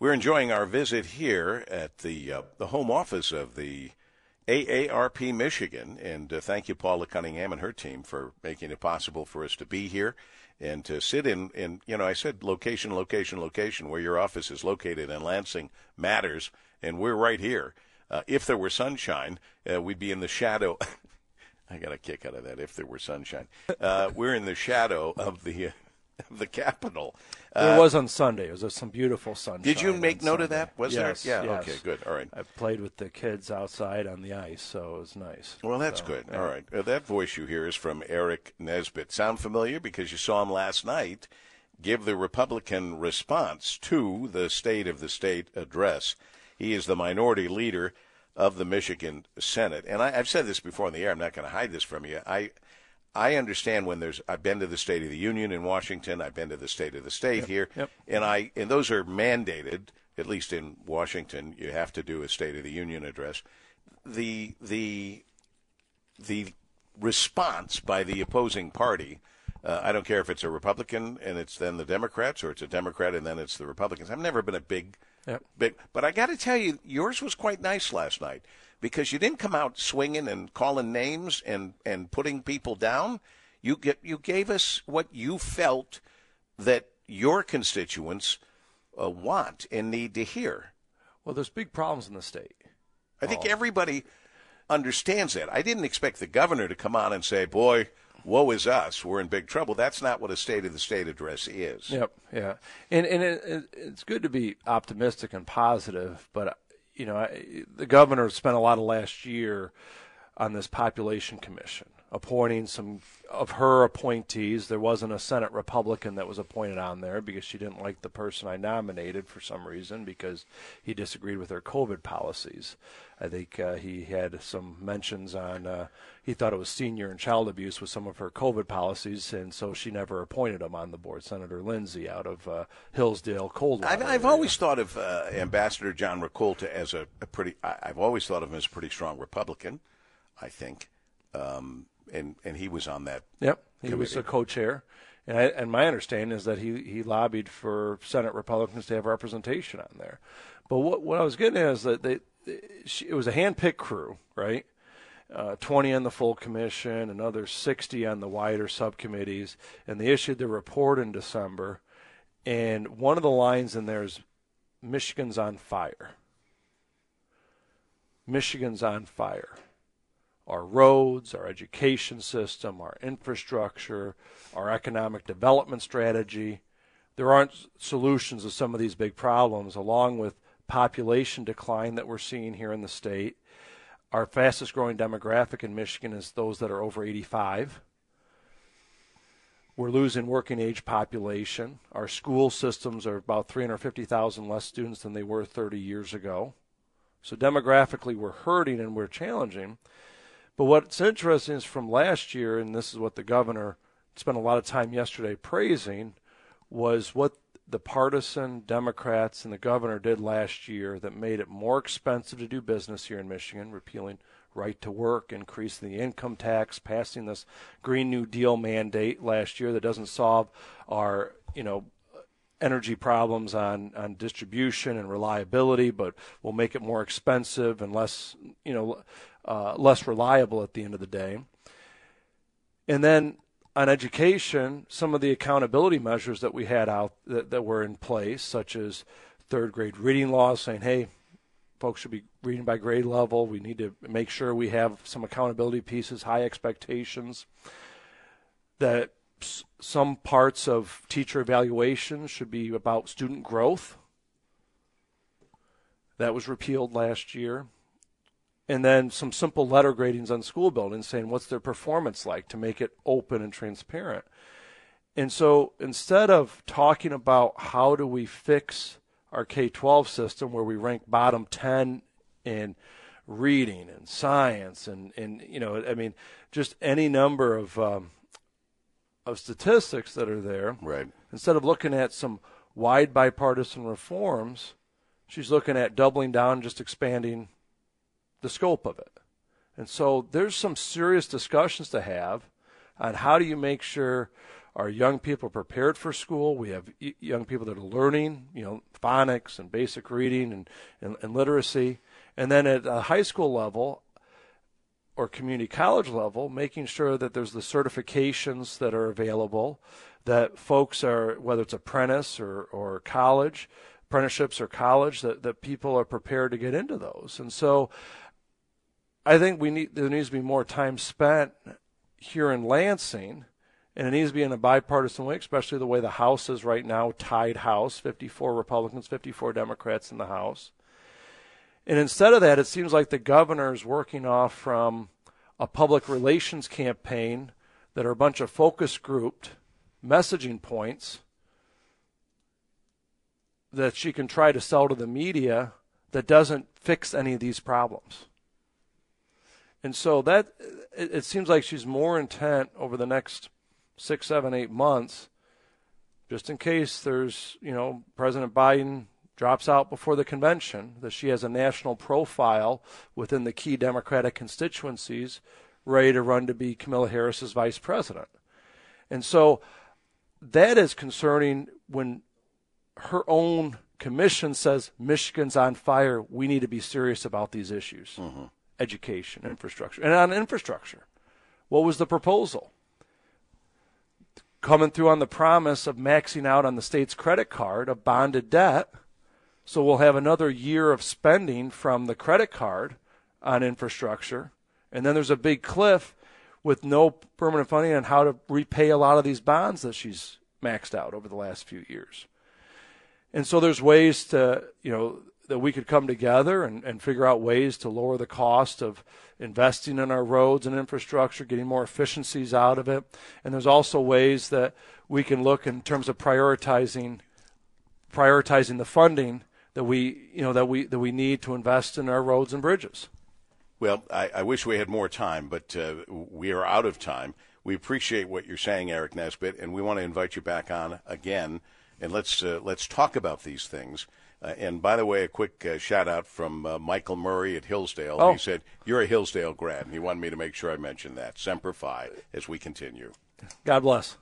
We're enjoying our visit here at the uh, the home office of the AARP Michigan, and uh, thank you, Paula Cunningham and her team, for making it possible for us to be here and to sit in. In you know, I said location, location, location. Where your office is located in Lansing matters, and we're right here. Uh, if there were sunshine, uh, we'd be in the shadow. I got a kick out of that. If there were sunshine, uh, we're in the shadow of the the Capitol. Uh, it was on Sunday. It was some beautiful sunshine. Did you make note Sunday. of that? Was yes, there? Yeah. yes. Okay. Good. All right. I played with the kids outside on the ice, so it was nice. Well, that's So, good. yeah. All right. Uh, that voice you hear is from Aric Nesbitt. Sound familiar because you saw him last night give the Republican response to the State of the State address. He is the minority leader of the Michigan Senate. And I, I've said this before in the air. I'm not going to hide this from you. I. I understand when there's. I've been to the State of the Union in Washington. I've been to the State of the State here, yep. and I and those are mandated. At least in Washington, you have to do a State of the Union address. The the the response by the opposing party. Uh, I don't care if it's a Republican and it's then the Democrats, or it's a Democrat and then it's the Republicans. I've never been a big, Yep. big, but I got to tell you, yours was quite nice last night because you didn't come out swinging and calling names and and putting people down. You get you gave us what you felt that your constituents uh, want and need to hear. Well, there's big problems in the state. I think everybody understands that. I didn't expect the governor to come on and say, "Boy, woe is us. We're in big trouble." That's not what a State of the State address is. Yep, yeah, and and it, it, it's good to be optimistic and positive, but you know, I, the governor spent a lot of last year on this population commission, appointing some of her appointees. There wasn't a Senate Republican that was appointed on there because she didn't like the person I nominated for some reason because he disagreed with her COVID policies. I think uh, he had some mentions on uh, he thought it was senior and child abuse with some of her COVID policies, and so she never appointed him on the board. Senator Lindsey out of uh, Hillsdale, Coldwater. I've, I've always thought of uh, Ambassador John Rakolta as a, a pretty. I, I've always thought of him as a pretty strong Republican. I think, um, and and he was on that. Yep, he was a co-chair, and I, and my understanding is that he he lobbied for Senate Republicans to have representation on there. But what what I was getting at is that they, it was a hand-picked crew, right? Uh, 20 on the full commission, another 60 on the wider subcommittees, and they issued the report in December. And one of the lines in there is Michigan's on fire. Michigan's on fire our roads, our education system, our infrastructure, our economic development strategy. There aren't solutions to some of these big problems, along with population decline that we're seeing here in the state. Our fastest growing demographic in Michigan is those that are over 85. We're losing working age population. Our school systems are about 350,000 less students than they were 30 years ago. So demographically, we're hurting and we're challenging. But what's interesting is from last year, and this is what the governor spent a lot of time yesterday praising, was what the partisan Democrats and the governor did last year that made it more expensive to do business here in Michigan, repealing right to work, increasing the income tax, passing this Green New Deal mandate last year that doesn't solve our, you know, energy problems on, on distribution and reliability, but will make it more expensive and less, you know, uh, less reliable at the end of the day. And then on education, some of the accountability measures that we had out that, that were in place, such as third grade reading laws, saying, hey, folks should be reading by grade level. We need to make sure we have some accountability pieces, high expectations. That some parts of teacher evaluation should be about student growth. That was repealed last year. And then some simple letter gradings on school buildings saying what's their performance like to make it open and transparent. And so instead of talking about how do we fix our K 12 system where we rank bottom 10 in reading and science and, and you know, I mean, just any number of, um, of statistics that are there, Right. instead of looking at some wide bipartisan reforms, she's looking at doubling down, just expanding the scope of it. And so there's some serious discussions to have on how do you make sure our young people are prepared for school. We have young people that are learning, you know, phonics and basic reading and, and, and literacy. And then at a high school level or community college level, making sure that there's the certifications that are available, that folks are, whether it's apprentice or, or college, apprenticeships or college, that, that people are prepared to get into those. And so I think we need there needs to be more time spent here in Lansing and it needs to be in a bipartisan way, especially the way the House is right now, tied House, 54 Republicans, 54 Democrats in the House. And instead of that, it seems like the governor is working off from a public relations campaign that are a bunch of focus grouped messaging points that she can try to sell to the media that doesn't fix any of these problems. And so that it, it seems like she's more intent over the next six, seven, eight months, just in case there's, you know, President Biden drops out before the convention, that she has a national profile within the key Democratic constituencies ready to run to be Kamala Harris's vice president. And so that is concerning when her own commission says Michigan's on fire. We need to be serious about these issues mm-hmm. education, infrastructure. And on infrastructure, what was the proposal? coming through on the promise of maxing out on the state's credit card of bonded debt. So we'll have another year of spending from the credit card on infrastructure. And then there's a big cliff with no permanent funding on how to repay a lot of these bonds that she's maxed out over the last few years. And so there's ways to, you know, that we could come together and, and figure out ways to lower the cost of investing in our roads and infrastructure, getting more efficiencies out of it. And there's also ways that we can look in terms of prioritizing prioritizing the funding that we you know that we that we need to invest in our roads and bridges. Well, I, I wish we had more time, but uh, we are out of time. We appreciate what you're saying, Aric Nesbitt, and we want to invite you back on again, and let's uh, let's talk about these things. Uh, and by the way, a quick uh, shout out from uh, Michael Murray at Hillsdale. Oh. He said, You're a Hillsdale grad. And he wanted me to make sure I mentioned that. Semper Fi as we continue. God bless.